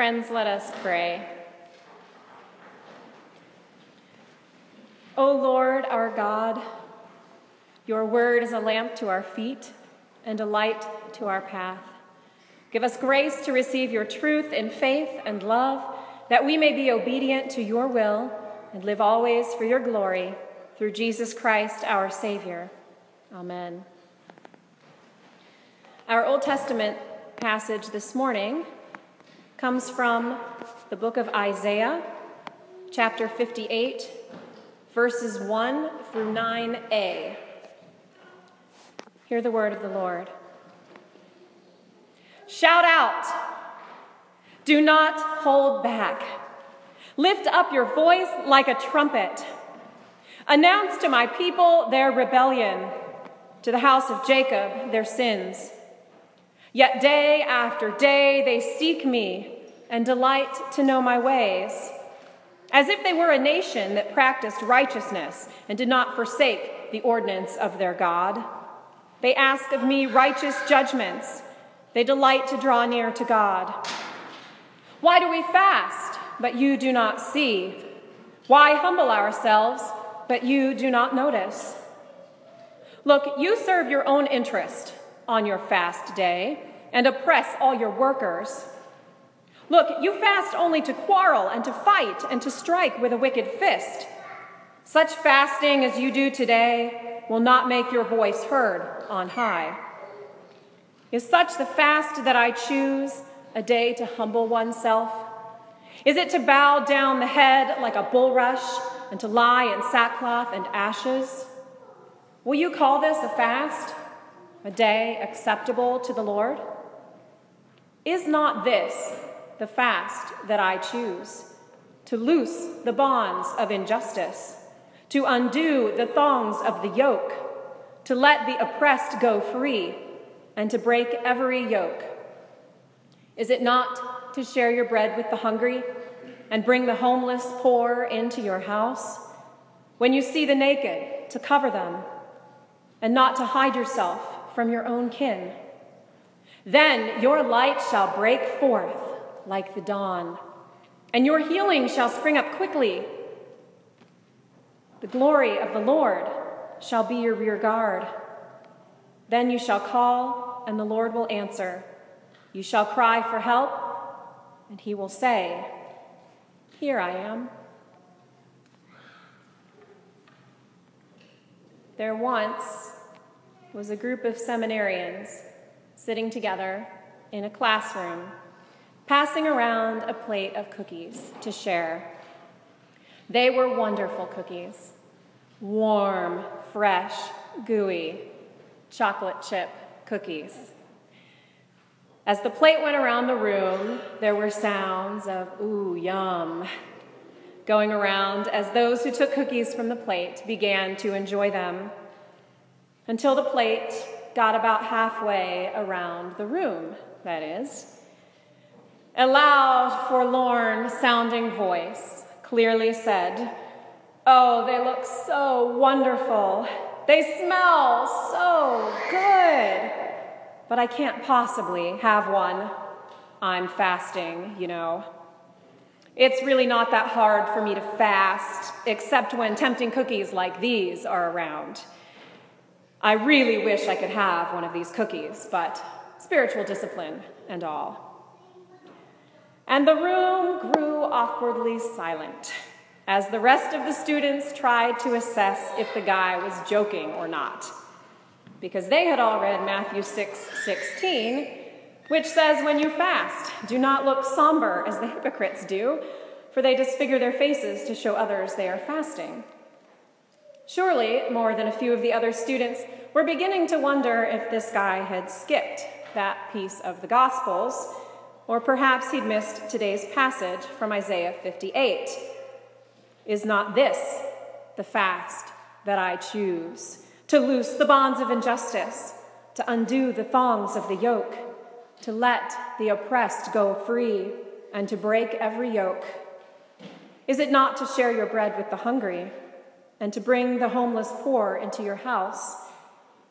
Friends, let us pray. O Lord our God, your word is a lamp to our feet and a light to our path. Give us grace to receive your truth in faith and love, that we may be obedient to your will and live always for your glory through Jesus Christ our Savior. Amen. Our Old Testament passage this morning comes from the book of Isaiah, chapter 58, verses 1 through 9a. Hear the word of the Lord. Shout out. Do not hold back. Lift up your voice like a trumpet. Announce to my people their rebellion, to the house of Jacob their sins. Yet day after day they seek me and delight to know my ways, as if they were a nation that practiced righteousness and did not forsake the ordinance of their God. They ask of me righteous judgments. They delight to draw near to God. Why do we fast, but you do not see? Why humble ourselves, but you do not notice? Look, you serve your own interest on your fast day and oppress all your workers. Look, you fast only to quarrel and to fight and to strike with a wicked fist. Such fasting as you do today will not make your voice heard on high. Is such the fast that I choose, a day to humble oneself? Is it to bow down the head like a bulrush and to lie in sackcloth and ashes? Will you call this a fast, a day acceptable to the Lord? Is not this the fast that I choose? To loose the bonds of injustice, to undo the thongs of the yoke, to let the oppressed go free, and to break every yoke. Is it not to share your bread with the hungry and bring the homeless poor into your house? When you see the naked, to cover them, and not to hide yourself from your own kin? Then your light shall break forth like the dawn, and your healing shall spring up quickly. The glory of the Lord shall be your rear guard. Then you shall call, and the Lord will answer. You shall cry for help, and he will say, Here I am. There once was a group of seminarians sitting together in a classroom, passing around a plate of cookies to share. They were wonderful cookies warm, fresh, gooey, chocolate chip cookies. As the plate went around the room, there were sounds of ooh, yum, going around as those who took cookies from the plate began to enjoy them until the plate got about halfway around the room, that is. A loud, forlorn sounding voice clearly said, Oh, they look so wonderful. They smell so good. But I can't possibly have one. I'm fasting, you know. It's really not that hard for me to fast, except when tempting cookies like these are around. I really wish I could have one of these cookies, but spiritual discipline and all. And the room grew awkwardly silent as the rest of the students tried to assess if the guy was joking or not. Because they had all read Matthew 6 16, which says, When you fast, do not look somber as the hypocrites do, for they disfigure their faces to show others they are fasting. Surely, more than a few of the other students were beginning to wonder if this guy had skipped that piece of the Gospels, or perhaps he'd missed today's passage from Isaiah 58. Is not this the fast that I choose? To loose the bonds of injustice, to undo the thongs of the yoke, to let the oppressed go free, and to break every yoke? Is it not to share your bread with the hungry? And to bring the homeless poor into your house,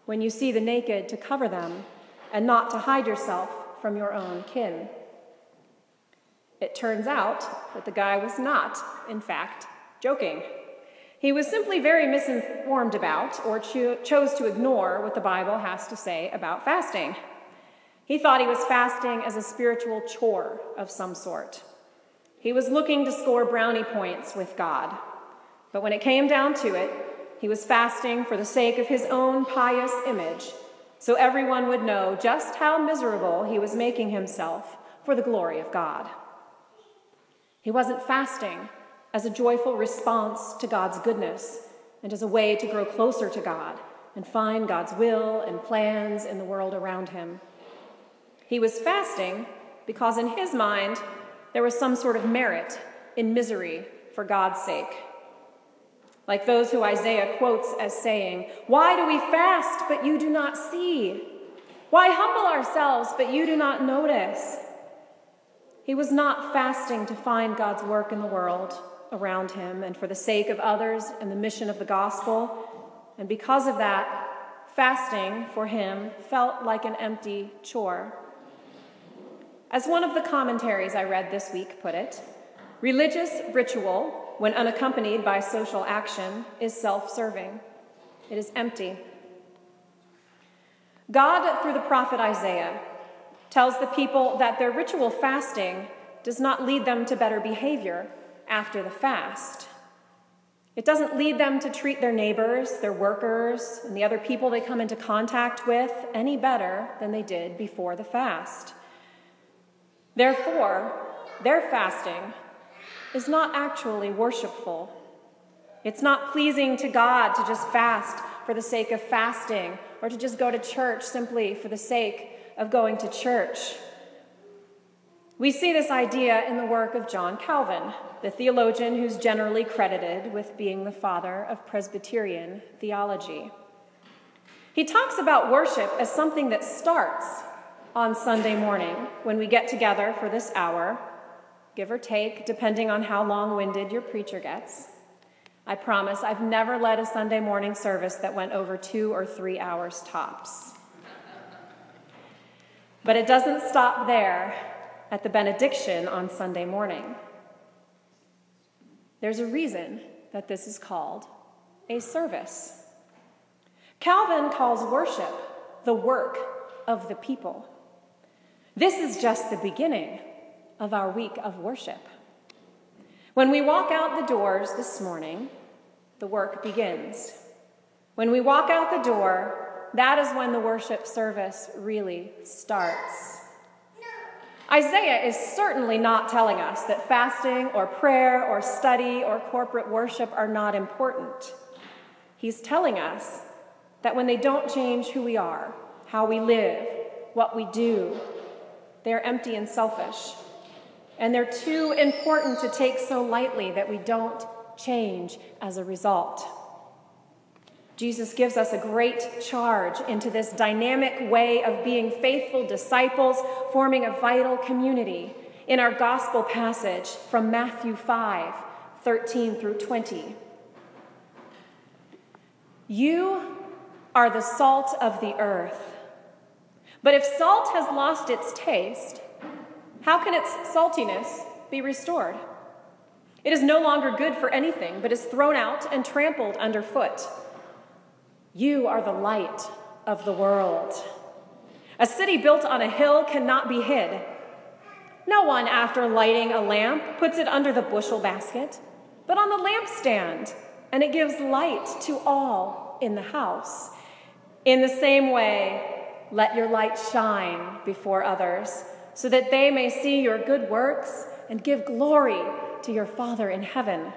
when you see the naked, to cover them, and not to hide yourself from your own kin. It turns out that the guy was not, in fact, joking. He was simply very misinformed about or cho- chose to ignore what the Bible has to say about fasting. He thought he was fasting as a spiritual chore of some sort. He was looking to score brownie points with God. But when it came down to it, he was fasting for the sake of his own pious image, so everyone would know just how miserable he was making himself for the glory of God. He wasn't fasting as a joyful response to God's goodness and as a way to grow closer to God and find God's will and plans in the world around him. He was fasting because, in his mind, there was some sort of merit in misery for God's sake. Like those who Isaiah quotes as saying, Why do we fast, but you do not see? Why humble ourselves, but you do not notice? He was not fasting to find God's work in the world around him and for the sake of others and the mission of the gospel. And because of that, fasting for him felt like an empty chore. As one of the commentaries I read this week put it, religious ritual, when unaccompanied by social action, is self serving. It is empty. God, through the prophet Isaiah, tells the people that their ritual fasting does not lead them to better behavior after the fast. It doesn't lead them to treat their neighbors, their workers, and the other people they come into contact with any better than they did before the fast. Therefore, their fasting is not actually worshipful. It's not pleasing to God to just fast for the sake of fasting or to just go to church simply for the sake of going to church. We see this idea in the work of John Calvin, the theologian who's generally credited with being the father of Presbyterian theology. He talks about worship as something that starts on Sunday morning when we get together for this hour, give or take, depending on how long winded your preacher gets. I promise I've never led a Sunday morning service that went over two or three hours tops. But it doesn't stop there at the benediction on Sunday morning. There's a reason that this is called a service. Calvin calls worship the work of the people. This is just the beginning of our week of worship. When we walk out the doors this morning, the work begins. When we walk out the door, that is when the worship service really starts. Isaiah is certainly not telling us that fasting or prayer or study or corporate worship are not important. He's telling us that when they don't change who we are, how we live, what we do, they're empty and selfish. And they're too important to take so lightly that we don't change as a result. Jesus gives us a great charge into this dynamic way of being faithful disciples, forming a vital community in our gospel passage from Matthew 5 13 through 20. You are the salt of the earth. But if salt has lost its taste, how can its saltiness be restored? It is no longer good for anything, but is thrown out and trampled underfoot. You are the light of the world. A city built on a hill cannot be hid. No one, after lighting a lamp, puts it under the bushel basket, but on the lampstand, and it gives light to all in the house. In the same way, let your light shine before others, so that they may see your good works and give glory to your Father in heaven.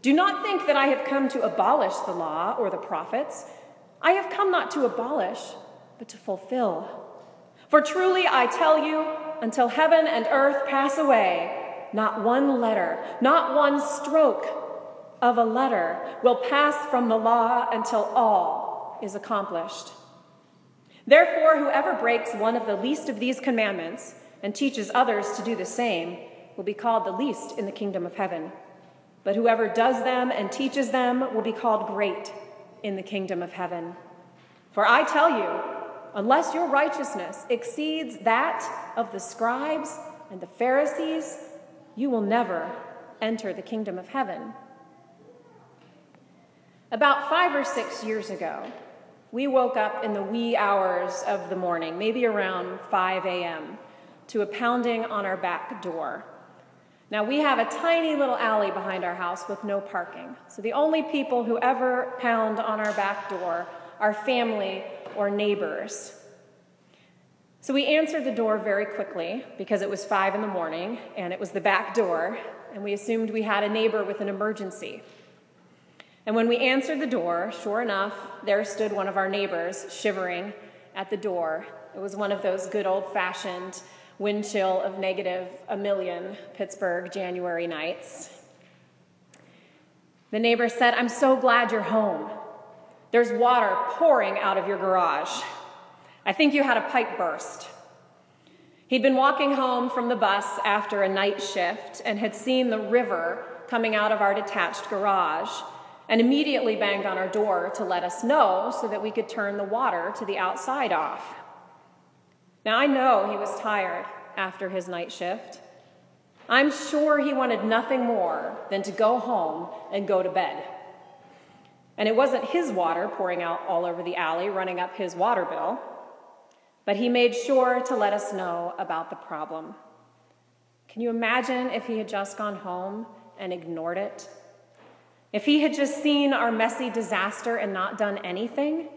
Do not think that I have come to abolish the law or the prophets. I have come not to abolish, but to fulfill. For truly I tell you, until heaven and earth pass away, not one letter, not one stroke of a letter will pass from the law until all is accomplished. Therefore, whoever breaks one of the least of these commandments and teaches others to do the same will be called the least in the kingdom of heaven. But whoever does them and teaches them will be called great in the kingdom of heaven. For I tell you, unless your righteousness exceeds that of the scribes and the Pharisees, you will never enter the kingdom of heaven. About five or six years ago, we woke up in the wee hours of the morning, maybe around 5 a.m., to a pounding on our back door. Now, we have a tiny little alley behind our house with no parking. So the only people who ever pound on our back door are family or neighbors. So we answered the door very quickly because it was five in the morning and it was the back door, and we assumed we had a neighbor with an emergency. And when we answered the door, sure enough, there stood one of our neighbors shivering at the door. It was one of those good old fashioned wind chill of negative a million Pittsburgh January nights. The neighbor said, I'm so glad you're home. There's water pouring out of your garage. I think you had a pipe burst. He'd been walking home from the bus after a night shift and had seen the river coming out of our detached garage and immediately banged on our door to let us know so that we could turn the water to the outside off. Now, I know he was tired after his night shift. I'm sure he wanted nothing more than to go home and go to bed. And it wasn't his water pouring out all over the alley, running up his water bill, but he made sure to let us know about the problem. Can you imagine if he had just gone home and ignored it if he had just seen our messy disaster and not done anything,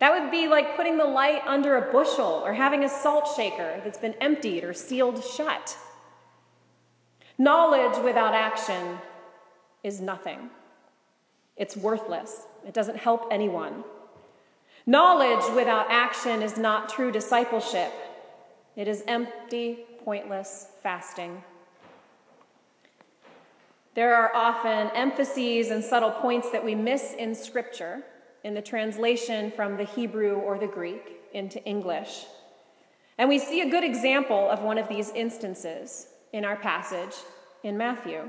that would be like putting the light under a bushel or having a salt shaker that's been emptied or sealed shut. Knowledge without action is nothing. It's worthless. It doesn't help anyone. Knowledge without action is not true discipleship. It is empty, pointless fasting. There are often emphases and subtle points that we miss in Scripture in the translation from the Hebrew or the Greek into English. And we see a good example of one of these instances in our passage in Matthew.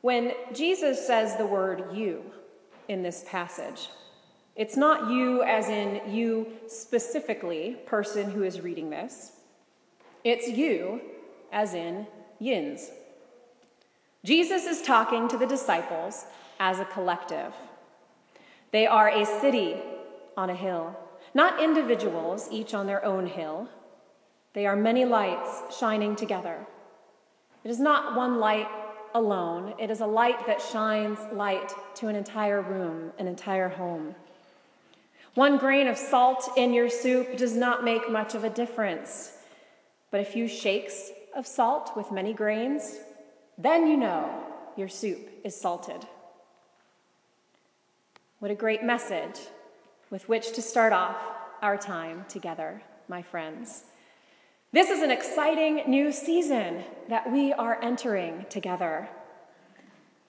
When Jesus says the word you in this passage, it's not you as in you specifically, person who is reading this. It's you as in yins. Jesus is talking to the disciples as a collective. They are a city on a hill, not individuals, each on their own hill. They are many lights shining together. It is not one light alone, it is a light that shines light to an entire room, an entire home. One grain of salt in your soup does not make much of a difference, but a few shakes of salt with many grains then you know your soup is salted. What a great message with which to start off our time together, my friends. This is an exciting new season that we are entering together.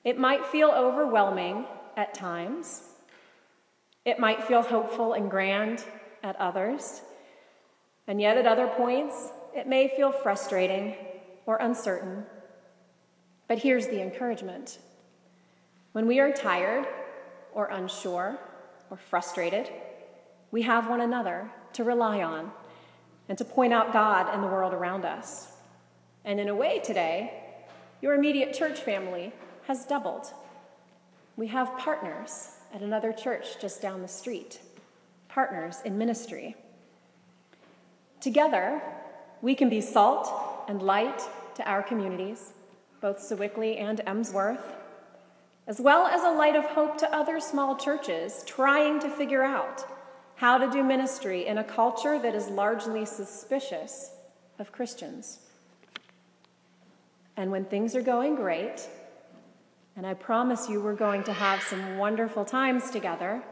It might feel overwhelming at times. It might feel hopeful and grand at others. And yet, at other points, it may feel frustrating or uncertain but here's the encouragement when we are tired or unsure or frustrated, we have one another to rely on and to point out God and the world around us. And in a way, today, your immediate church family has doubled. We have partners at another church just down the street, partners in ministry. Together, we can be salt and light to our communities both Sewickley and Emsworth, as well as a light of hope to other small churches trying to figure out how to do ministry in a culture that is largely suspicious of Christians. And when things are going great, and I promise you we're going to have some wonderful times together,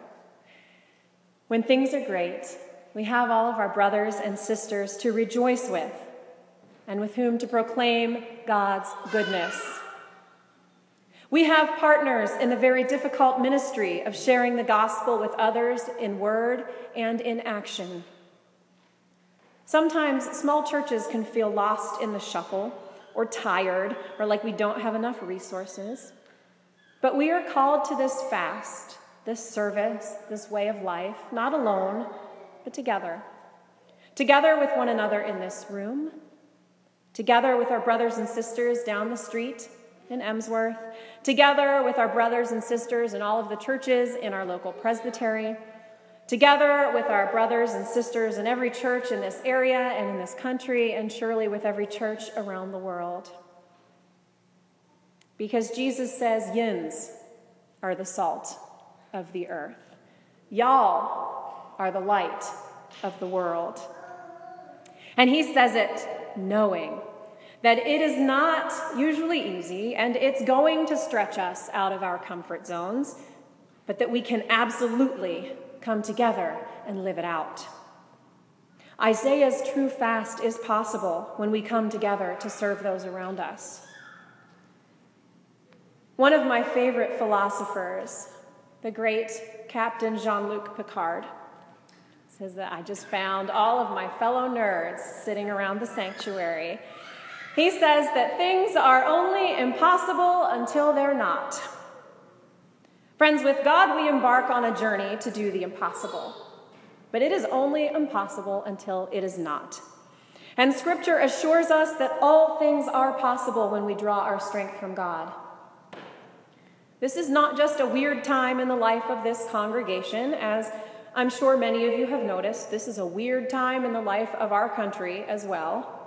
when things are great, we have all of our brothers and sisters to rejoice with and with whom to proclaim God's goodness. We have partners in the very difficult ministry of sharing the gospel with others in word and in action. Sometimes small churches can feel lost in the shuffle or tired or like we don't have enough resources. But we are called to this fast, this service, this way of life, not alone, but together together with one another in this room, together with our brothers and sisters down the street in Emsworth, together with our brothers and sisters in all of the churches in our local presbytery, together with our brothers and sisters in every church in this area and in this country, and surely with every church around the world. Because Jesus says, Yins are the salt of the earth, y'all are the light of the world. And he says it knowing that it is not usually easy and it's going to stretch us out of our comfort zones, but that we can absolutely come together and live it out. Isaiah's true fast is possible when we come together to serve those around us. One of my favorite philosophers, the great Captain Jean Luc Picard, that I just found all of my fellow nerds sitting around the sanctuary. He says that things are only impossible until they're not. Friends, with God, we embark on a journey to do the impossible, but it is only impossible until it is not. And Scripture assures us that all things are possible when we draw our strength from God. This is not just a weird time in the life of this congregation, as I'm sure many of you have noticed. This is a weird time in the life of our country as well.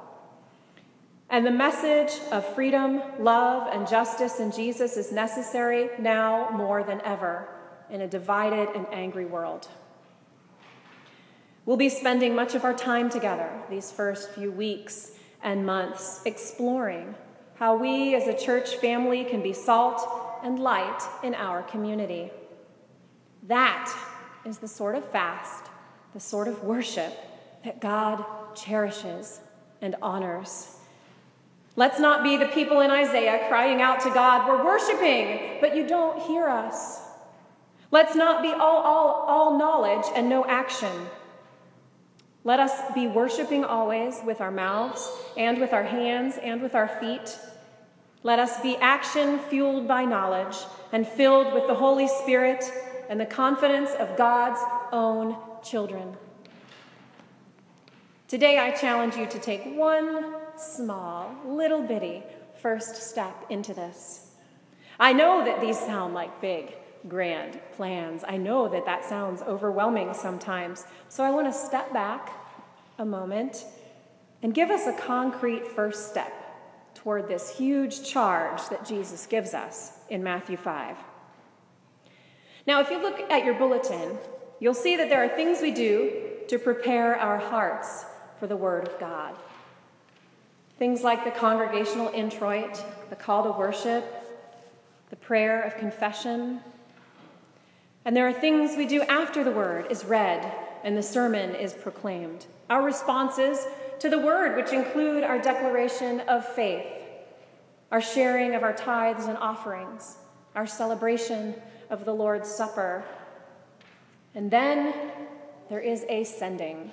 And the message of freedom, love, and justice in Jesus is necessary now more than ever in a divided and angry world. We'll be spending much of our time together these first few weeks and months exploring how we as a church family can be salt and light in our community. That is the sort of fast, the sort of worship that God cherishes and honors. Let's not be the people in Isaiah crying out to God, We're worshiping, but you don't hear us. Let's not be all, all, all knowledge and no action. Let us be worshiping always with our mouths and with our hands and with our feet. Let us be action fueled by knowledge and filled with the Holy Spirit and the confidence of God's own children. Today, I challenge you to take one small, little bitty first step into this. I know that these sound like big, grand plans. I know that that sounds overwhelming sometimes. So I want to step back a moment and give us a concrete first step toward this huge charge that Jesus gives us in Matthew 5. Now, if you look at your bulletin, you'll see that there are things we do to prepare our hearts for the Word of God. Things like the congregational introit, the call to worship, the prayer of confession. And there are things we do after the word is read and the sermon is proclaimed. Our responses to the word, which include our declaration of faith, our sharing of our tithes and offerings, our celebration of the Lord's Supper. And then there is a sending.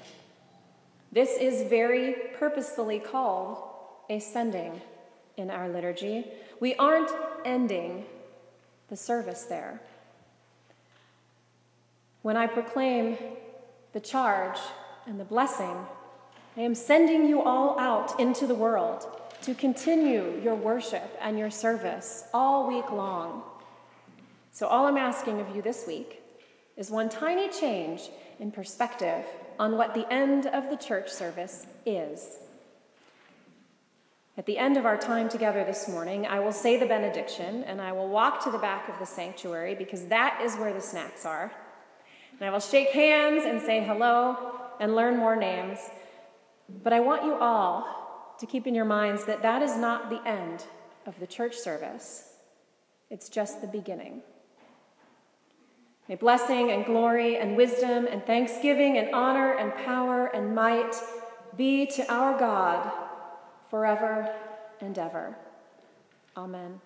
This is very purposefully called a sending in our liturgy. We aren't ending the service there. When I proclaim the charge and the blessing, I am sending you all out into the world to continue your worship and your service all week long. So, all I'm asking of you this week is one tiny change in perspective on what the end of the church service is. At the end of our time together this morning, I will say the benediction and I will walk to the back of the sanctuary because that is where the snacks are. And I will shake hands and say hello and learn more names. But I want you all to keep in your minds that that is not the end of the church service, it's just the beginning. May blessing and glory and wisdom and thanksgiving and honor and power and might be to our God forever and ever. Amen.